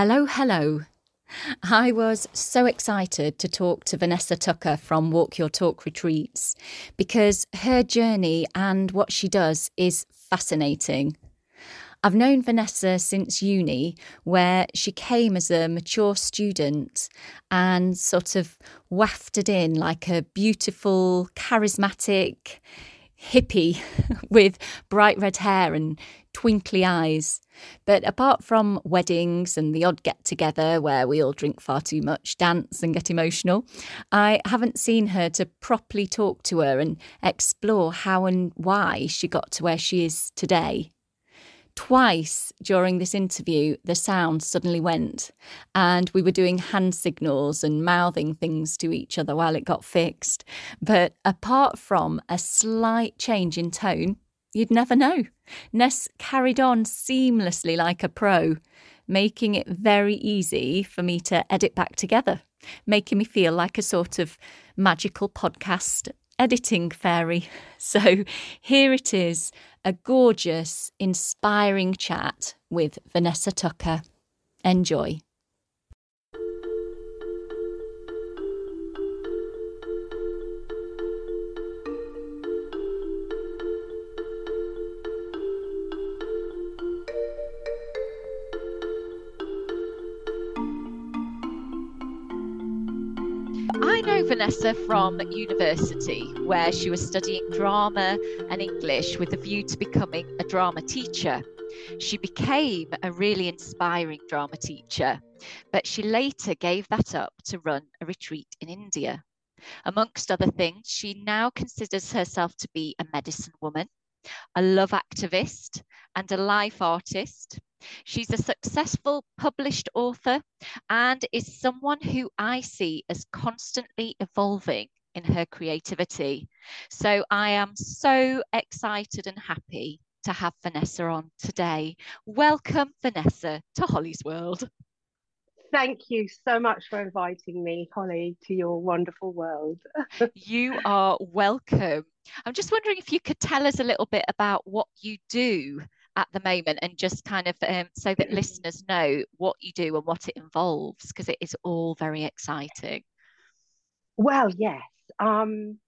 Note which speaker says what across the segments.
Speaker 1: Hello, hello. I was so excited to talk to Vanessa Tucker from Walk Your Talk Retreats because her journey and what she does is fascinating. I've known Vanessa since uni, where she came as a mature student and sort of wafted in like a beautiful, charismatic hippie with bright red hair and twinkly eyes. But apart from weddings and the odd get together where we all drink far too much, dance, and get emotional, I haven't seen her to properly talk to her and explore how and why she got to where she is today. Twice during this interview, the sound suddenly went, and we were doing hand signals and mouthing things to each other while it got fixed. But apart from a slight change in tone, you'd never know. Ness carried on seamlessly like a pro, making it very easy for me to edit back together, making me feel like a sort of magical podcast editing fairy. So here it is a gorgeous, inspiring chat with Vanessa Tucker. Enjoy. Vanessa from university, where she was studying drama and English with a view to becoming a drama teacher. She became a really inspiring drama teacher, but she later gave that up to run a retreat in India. Amongst other things, she now considers herself to be a medicine woman, a love activist, and a life artist. She's a successful published author and is someone who I see as constantly evolving in her creativity. So I am so excited and happy to have Vanessa on today. Welcome, Vanessa, to Holly's World.
Speaker 2: Thank you so much for inviting me, Holly, to your wonderful world.
Speaker 1: you are welcome. I'm just wondering if you could tell us a little bit about what you do at the moment and just kind of um, so that listeners know what you do and what it involves because it is all very exciting.
Speaker 2: Well yes um,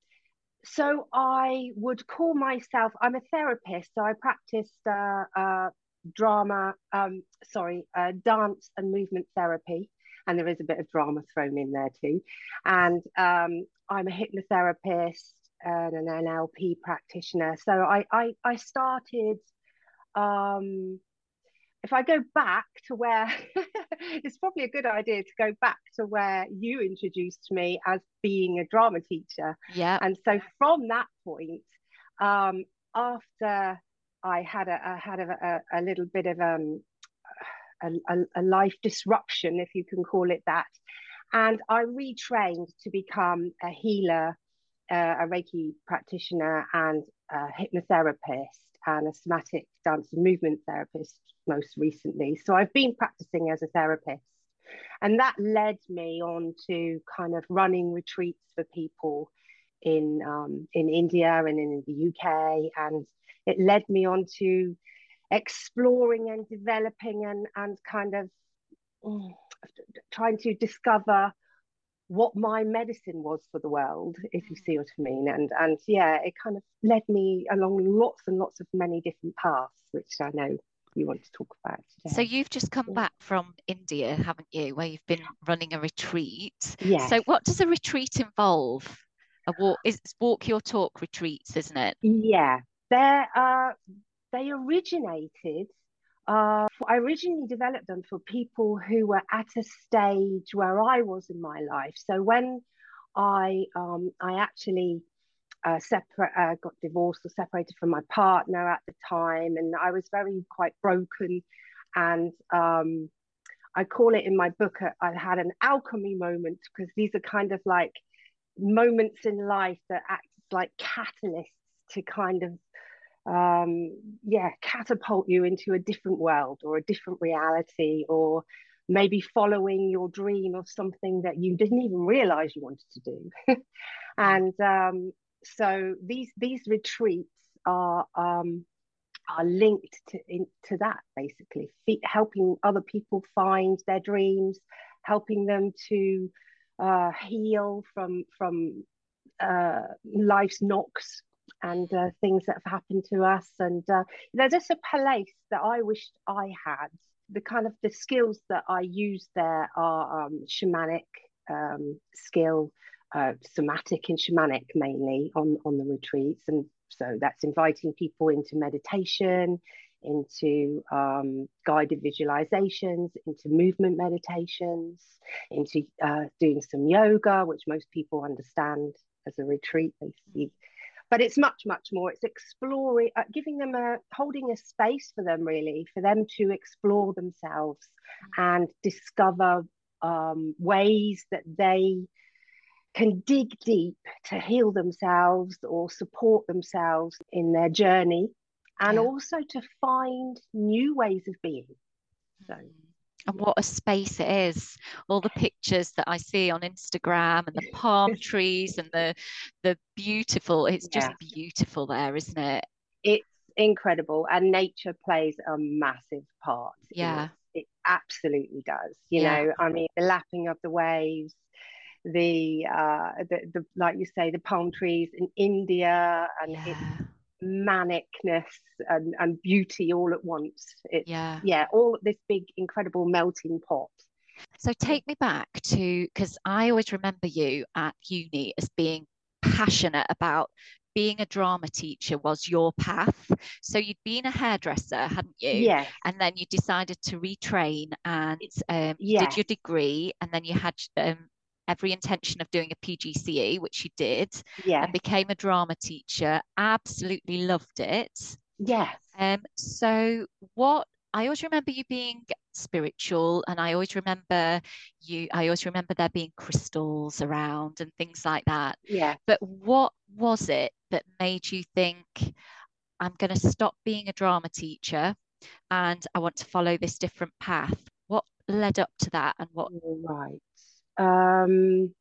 Speaker 2: so i would call myself i'm a therapist so i practiced uh, uh, drama um, sorry uh, dance and movement therapy and there is a bit of drama thrown in there too. And um, i'm a hypnotherapist and an nlp practitioner so i i, I started um, if I go back to where it's probably a good idea to go back to where you introduced me as being a drama teacher.
Speaker 1: Yeah.
Speaker 2: And so from that point, um, after I had a I had a, a, a little bit of um, a, a, life disruption, if you can call it that, and I retrained to become a healer, uh, a Reiki practitioner, and a hypnotherapist and a somatic dance and movement therapist most recently. So I've been practicing as a therapist. And that led me on to kind of running retreats for people in um, in India and in the UK. And it led me on to exploring and developing and, and kind of mm, trying to discover what my medicine was for the world, if you see what I mean. And and yeah, it kind of led me along lots and lots of many different paths, which I know you want to talk about today.
Speaker 1: So you've just come back from India, haven't you, where you've been running a retreat?
Speaker 2: Yeah.
Speaker 1: So what does a retreat involve? A walk is walk your talk retreats, isn't it?
Speaker 2: Yeah. They're uh they originated uh, I originally developed them for people who were at a stage where I was in my life. So when I um, I actually uh, uh, got divorced or separated from my partner at the time, and I was very quite broken, and um, I call it in my book. Uh, I had an alchemy moment because these are kind of like moments in life that act like catalysts to kind of um, yeah, catapult you into a different world or a different reality, or maybe following your dream of something that you didn't even realize you wanted to do. and um, so these these retreats are um, are linked to in, to that basically helping other people find their dreams helping them to uh, heal from from uh, life's knocks and uh, things that have happened to us. And uh, there's just a place that i wished i had. The kind of the skills that i use there are um, shamanic um, skill uh, somatic and shamanic mainly on on the retreats. And so that's inviting people into meditation, into um, guided visualizations, into movement meditations, into uh, doing some yoga, which most people understand as a retreat, basically. But it's much, much more. It's exploring, uh, giving them a, holding a space for them, really, for them to explore themselves and discover um, ways that they can dig deep to heal themselves or support themselves in their journey and yeah. also to find new ways of being. So
Speaker 1: and what a space it is all the pictures that i see on instagram and the palm trees and the the beautiful it's just beautiful there isn't it
Speaker 2: it's incredible and nature plays a massive part
Speaker 1: yeah
Speaker 2: it. it absolutely does you yeah. know i mean the lapping of the waves the, uh, the, the like you say, the palm trees in India and yeah. its manicness and, and beauty all at once. It's,
Speaker 1: yeah,
Speaker 2: yeah, all this big incredible melting pot.
Speaker 1: So take me back to because I always remember you at uni as being passionate about being a drama teacher was your path. So you'd been a hairdresser, hadn't you?
Speaker 2: Yeah.
Speaker 1: And then you decided to retrain and um, did your degree, and then you had um, every intention of doing a PGCE, which you did,
Speaker 2: yeah.
Speaker 1: and became a drama teacher. Absolutely loved it.
Speaker 2: Yes.
Speaker 1: Um, so what I always remember you being spiritual, and I always remember you. I always remember there being crystals around and things like that.
Speaker 2: Yeah.
Speaker 1: But what was it that made you think I'm going to stop being a drama teacher, and I want to follow this different path? What led up to that, and what?
Speaker 2: Right. Um,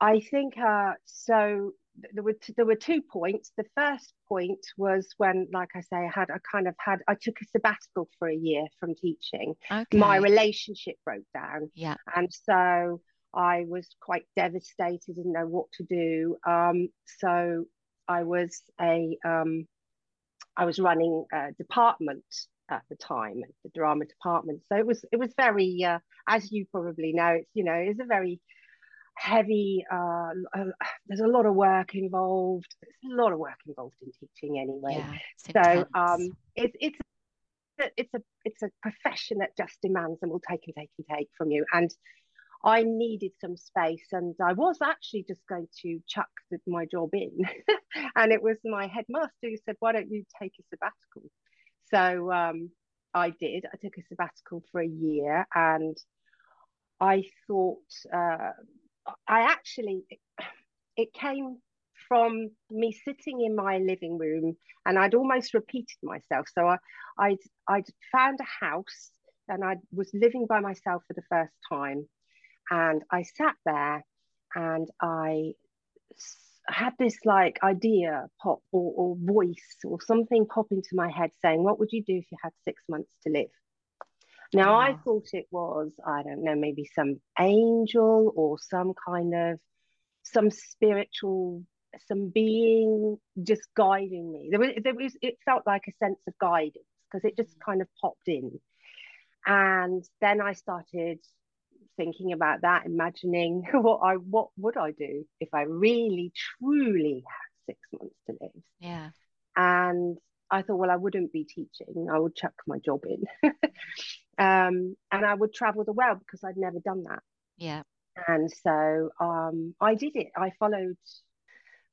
Speaker 2: I think uh, so. There were t- there were two points. The first point was when, like I say, I had I kind of had I took a sabbatical for a year from teaching.
Speaker 1: Okay.
Speaker 2: My relationship broke down.
Speaker 1: Yeah,
Speaker 2: and so I was quite devastated, didn't know what to do. Um, so I was a um, I was running a department at the time, at the drama department. So it was it was very, uh, as you probably know, it's you know it's a very heavy. Uh, uh, there's a lot of work involved. There's a lot of work involved in teaching anyway.
Speaker 1: Yeah,
Speaker 2: so um, it's it's it's a it's a profession that just demands and will take and take and take from you and I needed some space and I was actually just going to chuck the, my job in and it was my headmaster who said why don't you take a sabbatical so um, I did. I took a sabbatical for a year, and I thought uh, I actually it came from me sitting in my living room, and I'd almost repeated myself. So I, I'd I'd found a house, and I was living by myself for the first time, and I sat there, and I had this like idea pop or, or voice or something pop into my head saying, What would you do if you had six months to live? Now, I thought it was, I don't know, maybe some angel or some kind of some spiritual, some being just guiding me. There was, there was it felt like a sense of guidance because it just mm. kind of popped in. And then I started thinking about that, imagining what I what would I do if I really truly had six months to live.
Speaker 1: Yeah.
Speaker 2: And I thought, well, I wouldn't be teaching. I would chuck my job in, um, and I would travel the world because I'd never done that.
Speaker 1: Yeah.
Speaker 2: And so um, I did it. I followed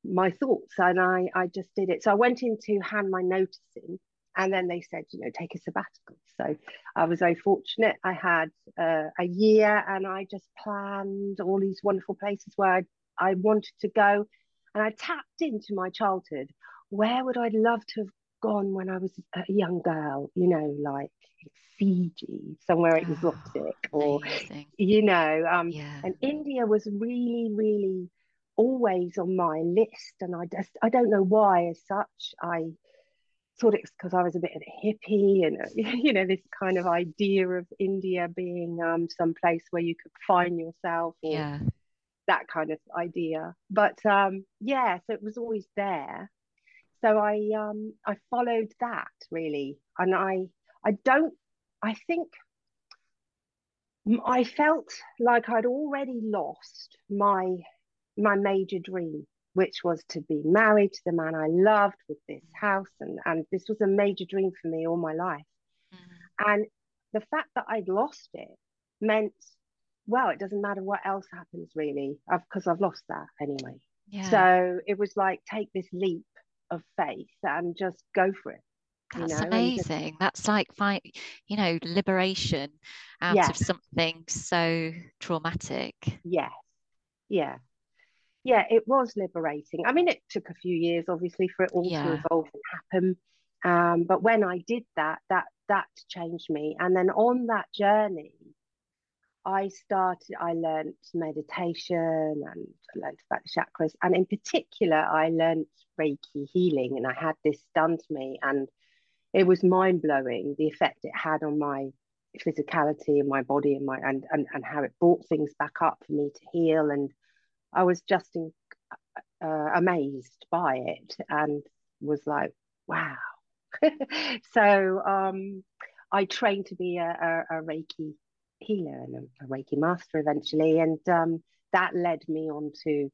Speaker 2: my thoughts, and I I just did it. So I went in to hand my notice in, and then they said, you know, take a sabbatical. So I was very fortunate. I had uh, a year and I just planned all these wonderful places where I, I wanted to go. And I tapped into my childhood. Where would I love to have gone when I was a young girl? You know, like Fiji, somewhere oh, exotic, or, you know, um, yeah. and India was really, really always on my list. And I just, I don't know why as such. I, thought it's because I was a bit of a hippie and you know this kind of idea of India being um, some place where you could find yourself or
Speaker 1: yeah
Speaker 2: that kind of idea. But um, yeah, so it was always there. So I um, I followed that really, and I I don't I think I felt like I'd already lost my my major dream which was to be married to the man I loved with this house. And, and this was a major dream for me all my life. Mm-hmm. And the fact that I'd lost it meant, well, it doesn't matter what else happens really, because I've, I've lost that anyway. Yeah. So it was like, take this leap of faith and just go for it.
Speaker 1: That's you know? amazing. Just, That's like find, you know, liberation out of something so traumatic.
Speaker 2: Yes. Yeah yeah, it was liberating. I mean, it took a few years, obviously, for it all yeah. to evolve and happen. Um, but when I did that, that that changed me. And then on that journey, I started. I learned meditation and I learned about the chakras, and in particular, I learned Reiki healing. And I had this done to me, and it was mind blowing the effect it had on my physicality and my body and my and, and and how it brought things back up for me to heal and I was just in, uh, amazed by it and was like, wow. so um, I trained to be a, a, a Reiki healer and a, Reiki master eventually. And um, that led me on to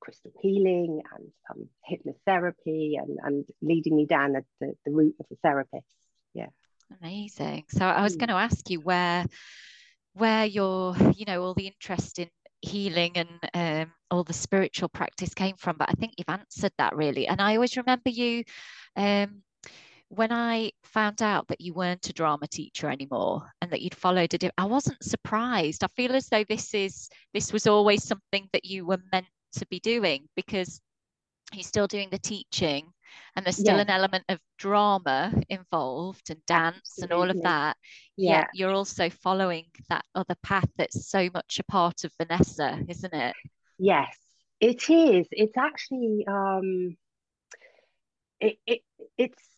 Speaker 2: crystal healing and um, hypnotherapy and, and leading me down the, the, the route of a therapist. Yeah.
Speaker 1: Amazing. So I was mm. going to ask you where where your you know all the interest in healing and um, all the spiritual practice came from but i think you've answered that really. And i always remember you um, when i found out that you weren't a drama teacher anymore and that you'd followed a i wasn't surprised. I feel as though this is this was always something that you were meant to be doing because you're still doing the teaching and there's still yeah. an element of drama involved and dance Absolutely. and all of that yeah Yet you're also following that other path that's so much a part of vanessa isn't it
Speaker 2: yes it is it's actually um it, it it's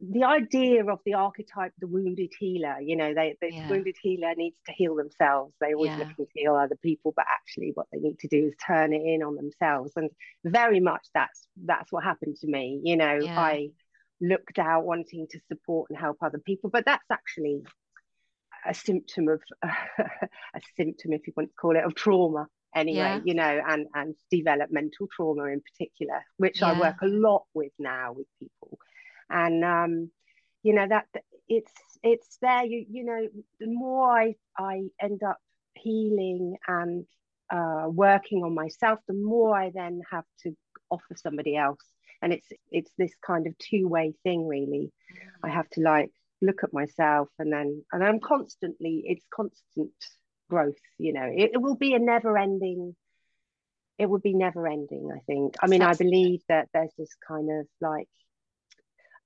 Speaker 2: the idea of the archetype, the wounded healer, you know, they the yeah. wounded healer needs to heal themselves. They're always yeah. looking to heal other people, but actually what they need to do is turn it in on themselves. And very much that's that's what happened to me. You know, yeah. I looked out wanting to support and help other people, but that's actually a symptom of a symptom, if you want to call it, of trauma anyway, yeah. you know, and and developmental trauma in particular, which yeah. I work a lot with now with people and um, you know that it's it's there. You you know, the more I I end up healing and uh, working on myself, the more I then have to offer somebody else, and it's it's this kind of two way thing, really. I have to like look at myself, and then and I'm constantly it's constant growth. You know, it, it will be a never ending it would be never ending i think i mean i believe that there's this kind of like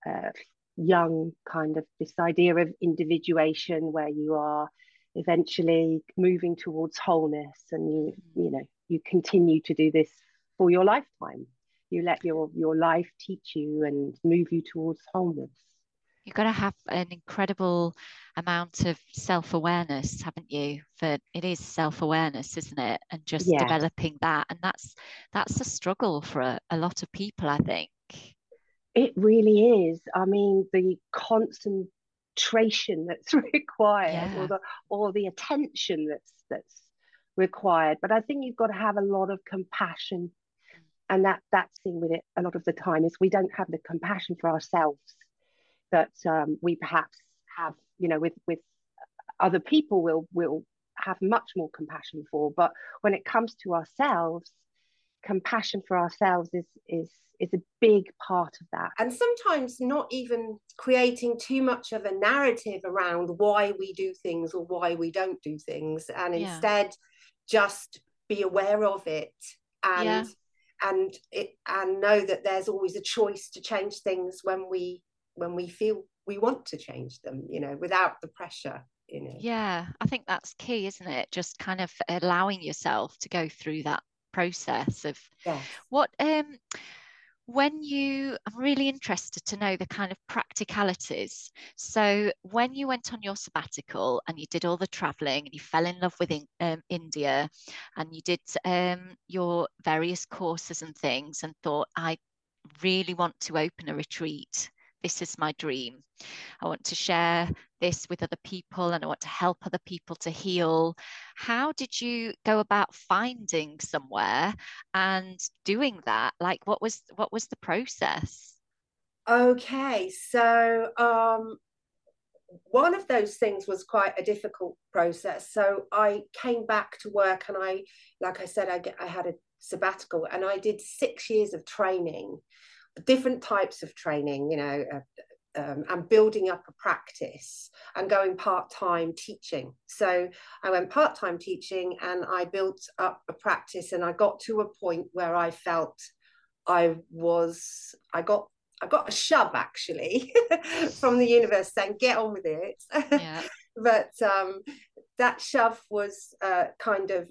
Speaker 2: uh, Jung kind of this idea of individuation where you are eventually moving towards wholeness and you you know you continue to do this for your lifetime. You let your your life teach you and move you towards wholeness.
Speaker 1: You've got to have an incredible amount of self-awareness haven't you? For it is self-awareness isn't it? And just developing that. And that's that's a struggle for a, a lot of people i think
Speaker 2: it really is. I mean, the concentration that's required, yeah. or the or the attention that's that's required. But I think you've got to have a lot of compassion, and that that's thing with it a lot of the time is we don't have the compassion for ourselves that um, we perhaps have. You know, with with other people, will will have much more compassion for. But when it comes to ourselves, compassion for ourselves is is is a big part of that.
Speaker 3: And sometimes not even creating too much of a narrative around why we do things or why we don't do things, and yeah. instead just be aware of it and yeah. and it and know that there's always a choice to change things when we when we feel we want to change them, you know, without the pressure. You know.
Speaker 1: Yeah, I think that's key, isn't it? Just kind of allowing yourself to go through that process of what um when you i'm really interested to know the kind of practicalities. So when you went on your sabbatical and you did all the traveling and you fell in love with in, um, india and you did um, your various courses and things and thought i really want to open a retreat this is my dream. I want to share this with other people and I want to help other people to heal. How did you go about finding somewhere and doing that? Like what was what was the process?
Speaker 2: Okay, so um one of those things was quite a difficult process. So I came back to work and I like I said I I had a sabbatical and I did 6 years of training different types of training, you know, uh, um, and building up a practice and going part time teaching. So I went part time teaching and I built up a practice and I got to a point where I felt I was, I got I got a shove actually from the universe saying, get on with it. Yeah. but um, that shove was uh, kind of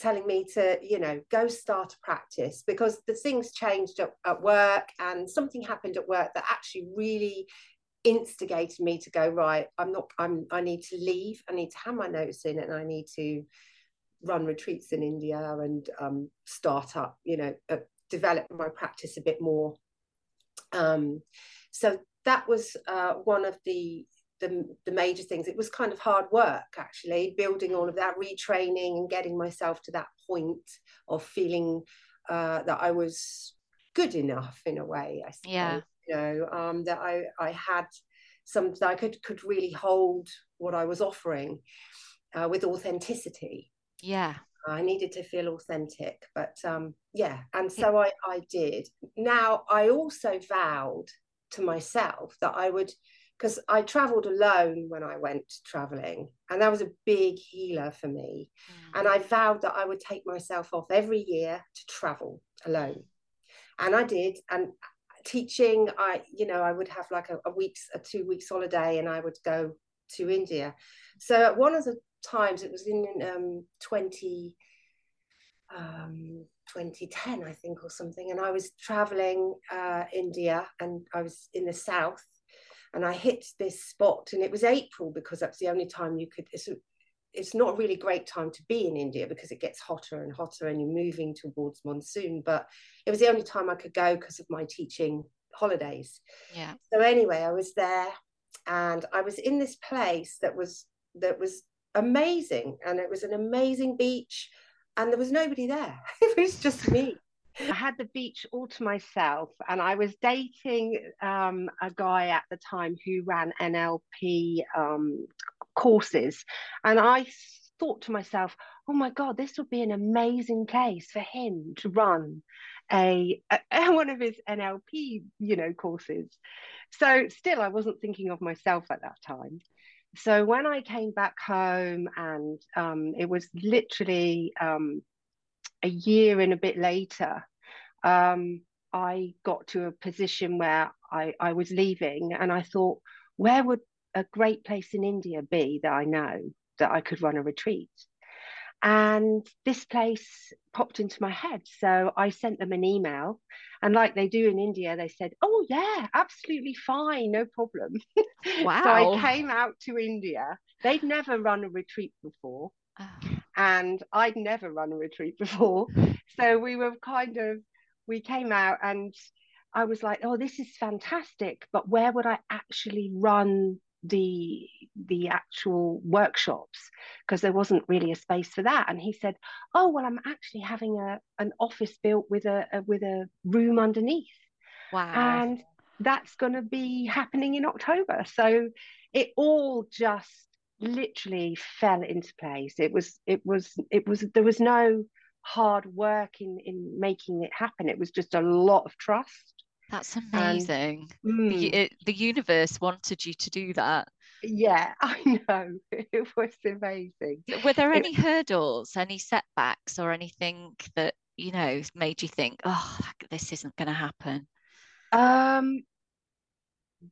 Speaker 2: telling me to you know go start a practice because the things changed at, at work and something happened at work that actually really instigated me to go right i'm not i'm i need to leave. I need to have my notes in and i need to run retreats in india and um, start up you know uh, develop my practice a bit more. Um, so that was uh, one of the the, the major things. It was kind of hard work, actually, building all of that, retraining and getting myself to that point of feeling uh, that I was good enough in a way, I suppose. Yeah. You know, um, that I, I had some that I could could really hold what I was offering uh, with authenticity.
Speaker 1: Yeah.
Speaker 2: I needed to feel authentic, but um, yeah, and so I, I did. Now I also vowed to myself that I would because I traveled alone when I went traveling, and that was a big healer for me. Mm. And I vowed that I would take myself off every year to travel alone, and I did. And teaching, I you know I would have like a, a week's a two weeks holiday, and I would go to India. So at one of the times, it was in um, twenty. Um, 2010 i think or something and i was traveling uh, india and i was in the south and I hit this spot, and it was April because that's the only time you could. It's, it's not really great time to be in India because it gets hotter and hotter, and you're moving towards monsoon. But it was the only time I could go because of my teaching holidays.
Speaker 1: Yeah.
Speaker 2: So anyway, I was there, and I was in this place that was that was amazing, and it was an amazing beach, and there was nobody there. it was just me.
Speaker 4: I had the beach all to myself, and I was dating um, a guy at the time who ran NLP um, courses. And I thought to myself, oh my God, this would be an amazing place for him to run a, a one of his NLP, you know, courses. So still, I wasn't thinking of myself at that time. So when I came back home, and um, it was literally um, a year and a bit later, um, I got to a position where I, I was leaving and I thought, where would a great place in India be that I know that I could run a retreat? And this place popped into my head. So I sent them an email. And like they do in India, they said, Oh, yeah, absolutely fine, no problem. Wow. so I came out to India. They'd never run a retreat before. Oh. And I'd never run a retreat before. So we were kind of we came out and I was like, oh, this is fantastic, but where would I actually run the the actual workshops? Because there wasn't really a space for that. And he said oh well i'm actually having a an office built with a, a with a room underneath.
Speaker 1: Wow.
Speaker 4: And that's going to be happening in october. So it all just literally fell into place. It was it was it was there was no hard work in in making it happen. It was just a lot of trust.
Speaker 1: That's amazing. And, mm, the, it, the universe wanted you to do that.
Speaker 4: Yeah i know. It was amazing.
Speaker 1: Were there any it, hurdles any setbacks or anything that you know made you think oh this isn't going to happen
Speaker 4: um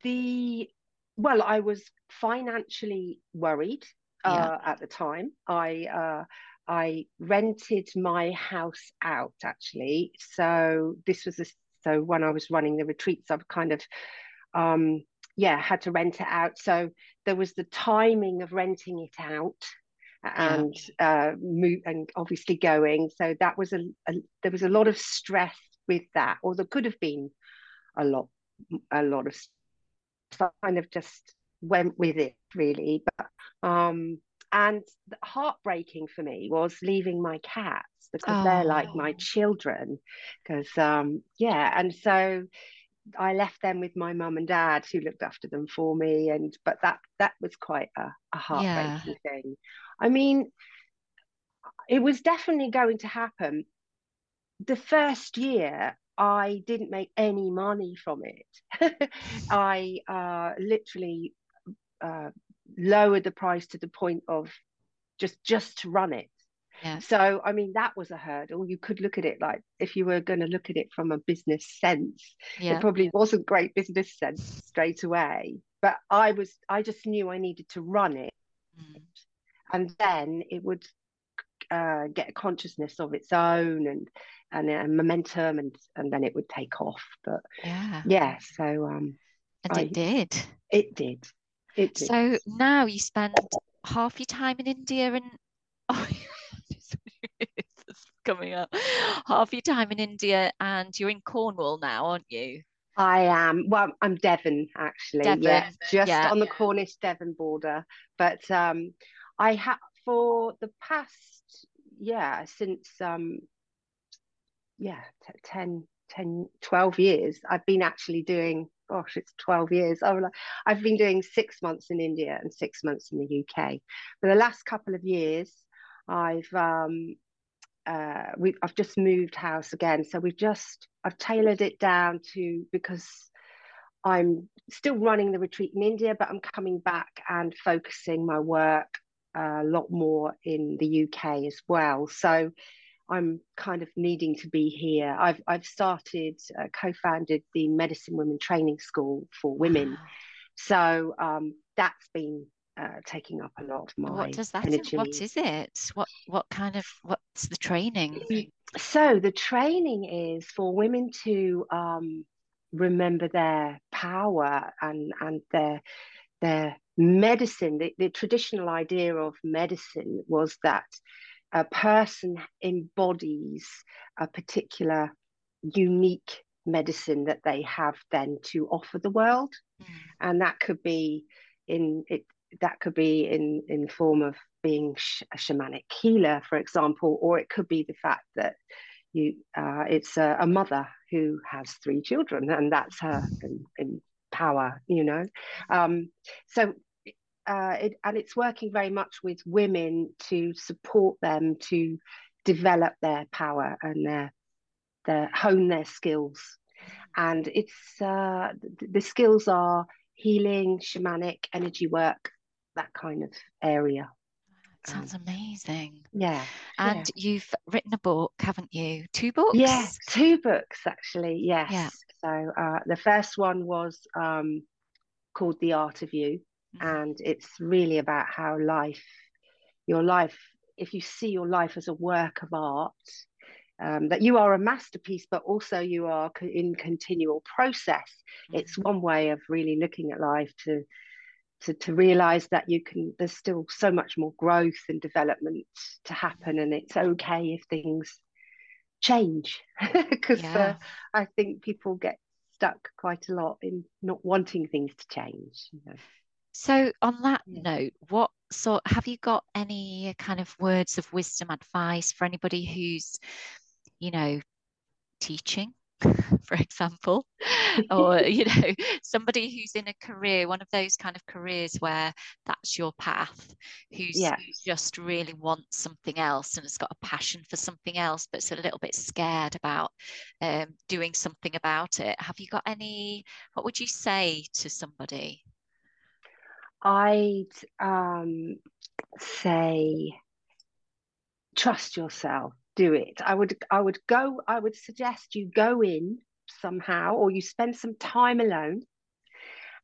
Speaker 4: the well i was financially worried uh, yeah. at the time i uh I rented my house out actually. So this was a
Speaker 2: So when I was running the retreats, I've kind of um, yeah had to rent it out. So there was the timing of renting it out and yeah. uh, move and obviously going. So that was a, a there was a lot of stress with that, or there could have been a lot a lot of kind of just went with it really. But um and heartbreaking for me was leaving my cats because oh. they're like my oh. children. Because um yeah, and so I left them with my mum and dad who looked after them for me and but that that was quite a, a heartbreaking yeah. thing. I mean it was definitely going to happen. The first year I didn't make any money from it. I uh, literally uh, lowered the price to the point of just just to run it. Yeah. So I mean that was a hurdle. You could look at it like if you were going to look at it from a business sense, yeah. it probably wasn't great business sense straight away. But I was I just knew I needed to run it, mm. and then it would uh, get a consciousness of its own and and a momentum and and then it would take off but yeah yeah so um
Speaker 1: and I, it did
Speaker 2: it did it
Speaker 1: so now you spend half your time in india and oh coming up half your time in india and you're in cornwall now aren't you
Speaker 2: I am. Well, I'm Devon actually. Devon. Yeah, just yeah. on the Cornish Devon border. But um, I have for the past yeah since um yeah, t- 10, 10, 12 years, I've been actually doing, gosh, it's 12 years. Oh, I've been doing six months in India and six months in the UK. For the last couple of years, I've um, uh, we I've just moved house again, so we've just I've tailored it down to because I'm still running the retreat in India, but I'm coming back and focusing my work a lot more in the UK as well. So I'm kind of needing to be here. I've I've started uh, co-founded the Medicine Women Training School for women, wow. so um, that's been uh, taking up a lot of my
Speaker 1: what does that
Speaker 2: energy.
Speaker 1: what is it what what kind of what's the training
Speaker 2: so the training is for women to um, remember their power and and their their medicine the, the traditional idea of medicine was that a person embodies a particular unique medicine that they have then to offer the world. Mm. and that could be in it that could be in in the form of being sh- a shamanic healer for example or it could be the fact that you uh, it's a, a, mother who has three children and that's her in, in power you know? Um, so uh, it, and it's working very much with women to support them to develop their power and their their hone their skills. And it's uh, the, the skills are healing shamanic energy work that kind of area.
Speaker 1: Sounds amazing.
Speaker 2: yeah
Speaker 1: and yeah. you've written a book haven't you? Two books?
Speaker 2: Yes two books actually yes. Yeah. so uh, the first one was um, called the art of you and it's really about how life your life if you see your life as a work of art um, that you are a masterpiece but also you are in continual process mm-hmm. it's one way of really looking at life to to, to realize that you can there's still so much more growth and development to happen and it's okay if things change because yeah. uh, i think people get stuck quite a lot in not wanting things to change you know?
Speaker 1: So, on that note, what sort have you got any kind of words of wisdom, advice for anybody who's, you know, teaching, for example, or, you know, somebody who's in a career, one of those kind of careers where that's your path, who's, yeah. who just really wants something else and has got a passion for something else, but's a little bit scared about um, doing something about it? Have you got any, what would you say to somebody?
Speaker 2: I'd um, say trust yourself, do it. I would I would go, I would suggest you go in somehow or you spend some time alone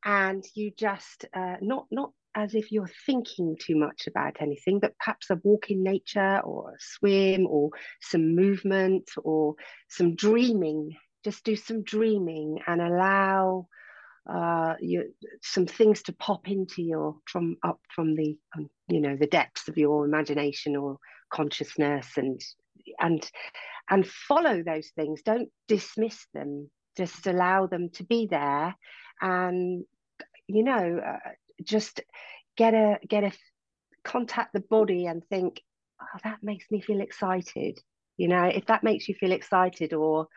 Speaker 2: and you just uh, not not as if you're thinking too much about anything, but perhaps a walk in nature or a swim or some movement or some dreaming just do some dreaming and allow uh, you, some things to pop into your from up from the um, you know the depths of your imagination or consciousness and and and follow those things. Don't dismiss them. Just allow them to be there and you know uh, just get a get a contact the body and think oh, that makes me feel excited. You know if that makes you feel excited or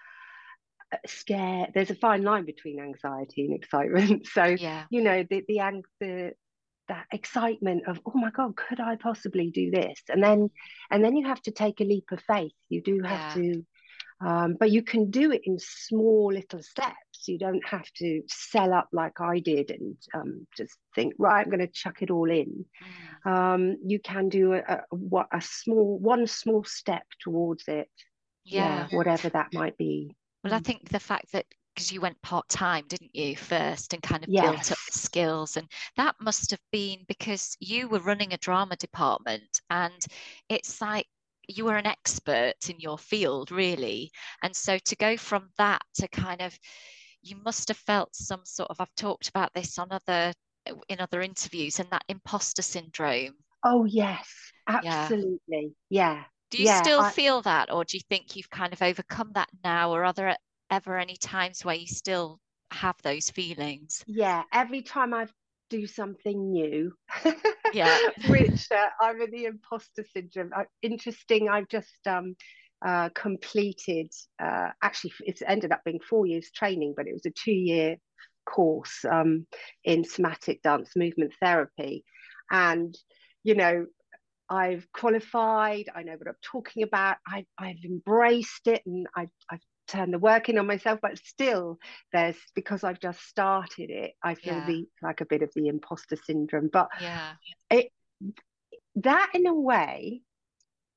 Speaker 2: scared there's a fine line between anxiety and excitement so
Speaker 1: yeah.
Speaker 2: you know the the ang- the that excitement of oh my god could i possibly do this and then and then you have to take a leap of faith you do have yeah. to um, but you can do it in small little steps you don't have to sell up like i did and um, just think right i'm going to chuck it all in mm. um, you can do a, a, a small one small step towards it
Speaker 1: yeah.
Speaker 2: yeah whatever that might be
Speaker 1: well, I mm. think the fact that because you went part time, didn't you, first, and kind of yes. built up skills, and that must have been because you were running a drama department, and it's like you were an expert in your field, really, and so to go from that to kind of you must have felt some sort of I've talked about this on other in other interviews and that imposter syndrome.
Speaker 2: Oh yes, absolutely. Yeah. yeah.
Speaker 1: Do you yeah, still I, feel that, or do you think you've kind of overcome that now, or are there ever any times where you still have those feelings?
Speaker 2: Yeah, every time I do something new,
Speaker 1: yeah,
Speaker 2: which uh, I'm in the imposter syndrome. Uh, interesting. I've just um, uh, completed. Uh, actually, it's ended up being four years training, but it was a two-year course um, in somatic dance movement therapy, and you know I've qualified, I know what I'm talking about, I, I've embraced it and I've, I've turned the work in on myself, but still there's because I've just started it, I feel yeah. the like a bit of the imposter syndrome. But
Speaker 1: yeah,
Speaker 2: it that in a way,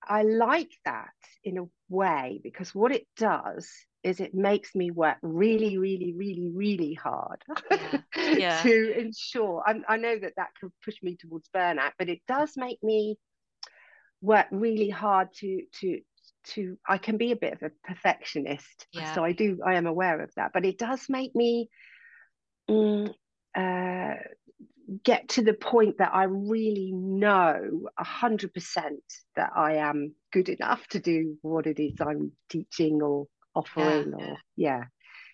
Speaker 2: I like that in a way because what it does is it makes me work really, really, really, really hard
Speaker 1: yeah. Yeah.
Speaker 2: to ensure. I, I know that that could push me towards burnout, but it does make me work really hard to to to I can be a bit of a perfectionist. Yeah. So I do I am aware of that. But it does make me mm, uh, get to the point that I really know a hundred percent that I am good enough to do what it is I'm teaching or offering yeah. or yeah.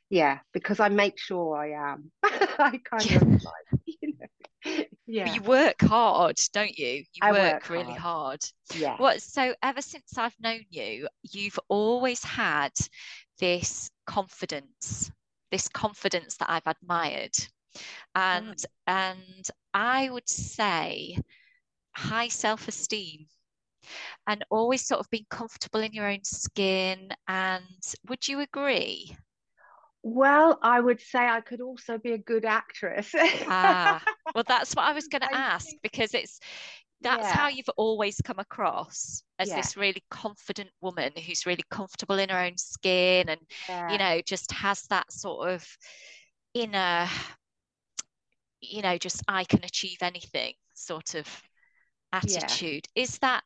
Speaker 2: Yeah, because I make sure I am. I kind of like, you know,
Speaker 1: yeah you work hard don't you? You
Speaker 2: I
Speaker 1: work,
Speaker 2: work
Speaker 1: really hard. hard.
Speaker 2: Yeah.
Speaker 1: What so ever since i've known you you've always had this confidence this confidence that i've admired. And mm. and i would say high self-esteem and always sort of being comfortable in your own skin. And would you agree
Speaker 2: well, I would say I could also be a good actress.
Speaker 1: ah, well, that's what I was going to ask because it's that's yeah. how you've always come across as yeah. this really confident woman who's really comfortable in her own skin and yeah. you know just has that sort of inner you know just I can achieve anything sort of attitude. Is that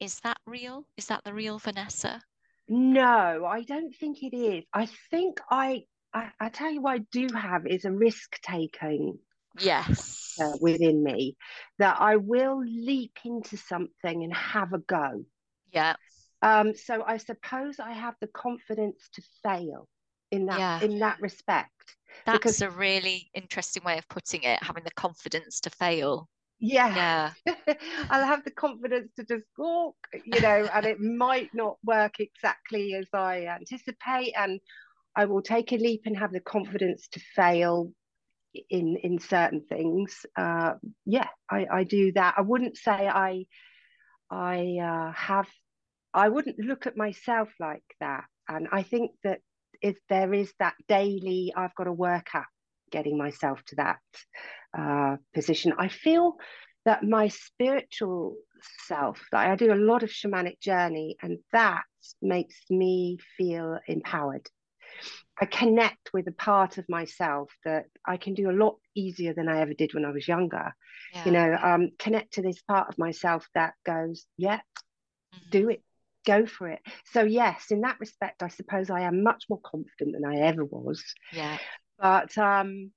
Speaker 1: is that real? Is that the real Vanessa?
Speaker 2: No, I don't think it is. I think I, I, I tell you what I do have is a risk taking
Speaker 1: yes
Speaker 2: uh, within me that I will leap into something and have a go.
Speaker 1: Yeah.
Speaker 2: Um, so I suppose I have the confidence to fail in that yeah. in that respect.
Speaker 1: That's because, a really interesting way of putting it, having the confidence to fail
Speaker 2: yeah, yeah. I'll have the confidence to just walk, you know, and it might not work exactly as I anticipate, and I will take a leap and have the confidence to fail in in certain things. Uh, yeah, I, I do that. I wouldn't say I I uh, have. I wouldn't look at myself like that, and I think that if there is that daily, I've got to work at getting myself to that uh, position. I feel that my spiritual self, that I do a lot of shamanic journey, and that makes me feel empowered. I connect with a part of myself that I can do a lot easier than I ever did when I was younger. Yeah. You know, um, connect to this part of myself that goes, yeah, mm-hmm. do it, go for it. So yes, in that respect, I suppose I am much more confident than I ever was.
Speaker 1: Yeah.
Speaker 2: But um,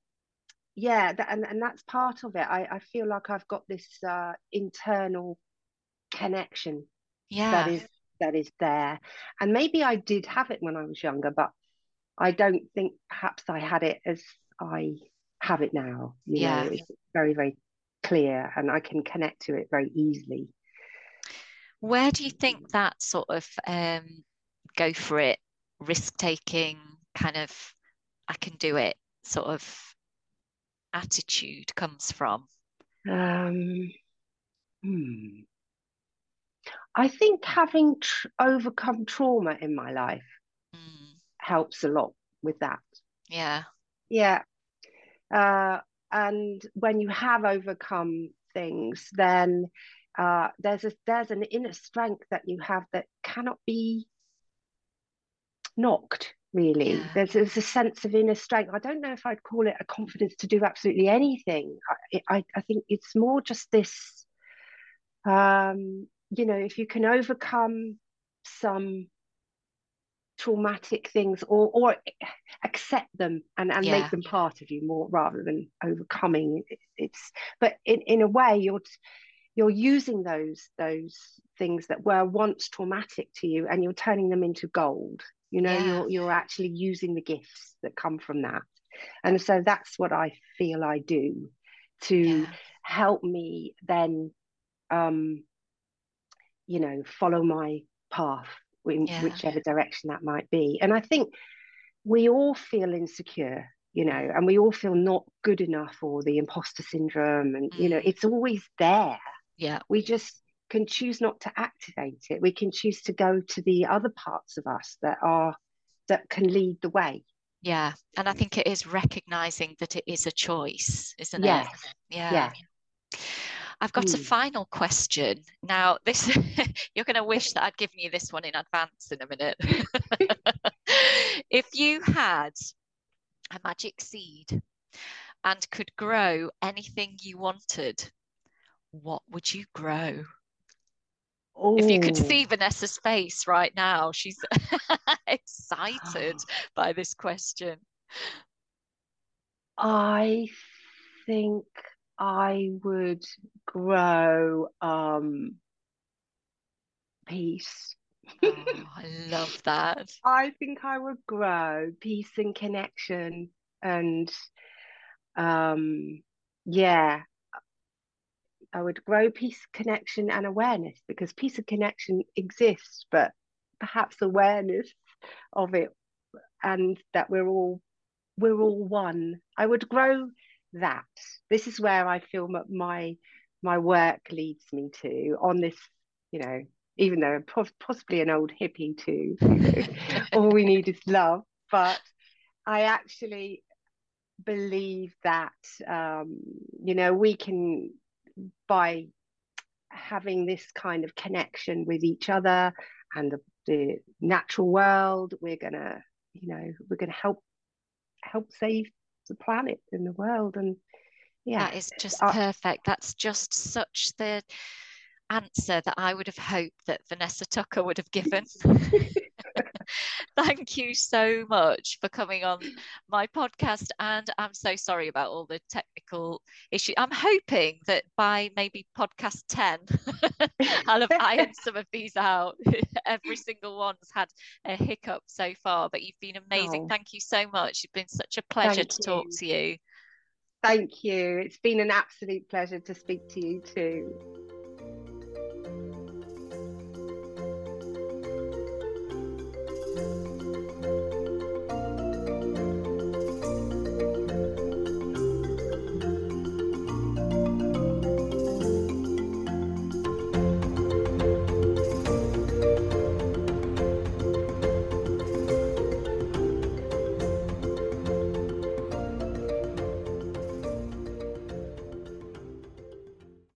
Speaker 2: yeah, that, and and that's part of it. I I feel like I've got this uh, internal connection.
Speaker 1: Yeah.
Speaker 2: That is that is there, and maybe I did have it when I was younger, but I don't think perhaps I had it as I have it now. You yeah. know, it's very very clear, and I can connect to it very easily.
Speaker 1: Where do you think that sort of um, go for it, risk taking, kind of, I can do it sort of attitude comes from?
Speaker 2: Um, hmm. I think having tr- overcome trauma in my life mm. helps a lot with that.
Speaker 1: Yeah.
Speaker 2: Yeah. Uh, and when you have overcome things, then uh, there's a there's an inner strength that you have that cannot be knocked really yeah. there's, there's a sense of inner strength i don't know if i'd call it a confidence to do absolutely anything i i, I think it's more just this um you know if you can overcome some traumatic things or or accept them and and yeah. make them part of you more rather than overcoming it, it's but in in a way you're you're using those those things that were once traumatic to you and you're turning them into gold you know yeah. you're you're actually using the gifts that come from that and so that's what i feel i do to yeah. help me then um you know follow my path in yeah. whichever direction that might be and i think we all feel insecure you know and we all feel not good enough or the imposter syndrome and mm. you know mm. it's always there
Speaker 1: yeah.
Speaker 2: We just can choose not to activate it. We can choose to go to the other parts of us that are that can lead the way.
Speaker 1: Yeah. And I think it is recognizing that it is a choice, isn't
Speaker 2: yes.
Speaker 1: it?
Speaker 2: Yeah. Yeah.
Speaker 1: I've got mm. a hmm. final question. Now, this you're going to wish that I'd given you this one in advance in a minute. if you had a magic seed and could grow anything you wanted, what would you grow? Ooh. If you could see Vanessa's face right now, she's excited by this question.
Speaker 2: I think I would grow um, peace.
Speaker 1: oh, I love that.
Speaker 2: I think I would grow peace and connection and um yeah I would grow peace, connection, and awareness because peace and connection exists, but perhaps awareness of it and that we're all we're all one. I would grow that. This is where I feel my my work leads me to on this, you know, even though I'm possibly an old hippie too, all we need is love. But I actually believe that um, you know we can by having this kind of connection with each other and the, the natural world we're gonna you know we're gonna help help save the planet and the world. And yeah
Speaker 1: that is just uh, perfect. That's just such the answer that i would have hoped that vanessa tucker would have given Thank you so much for coming on my podcast. And I'm so sorry about all the technical issues. I'm hoping that by maybe podcast 10, I'll have ironed some of these out. Every single one's had a hiccup so far, but you've been amazing. Oh. Thank you so much. It's been such a pleasure Thank to you. talk to you.
Speaker 2: Thank you. It's been an absolute pleasure to speak to you too.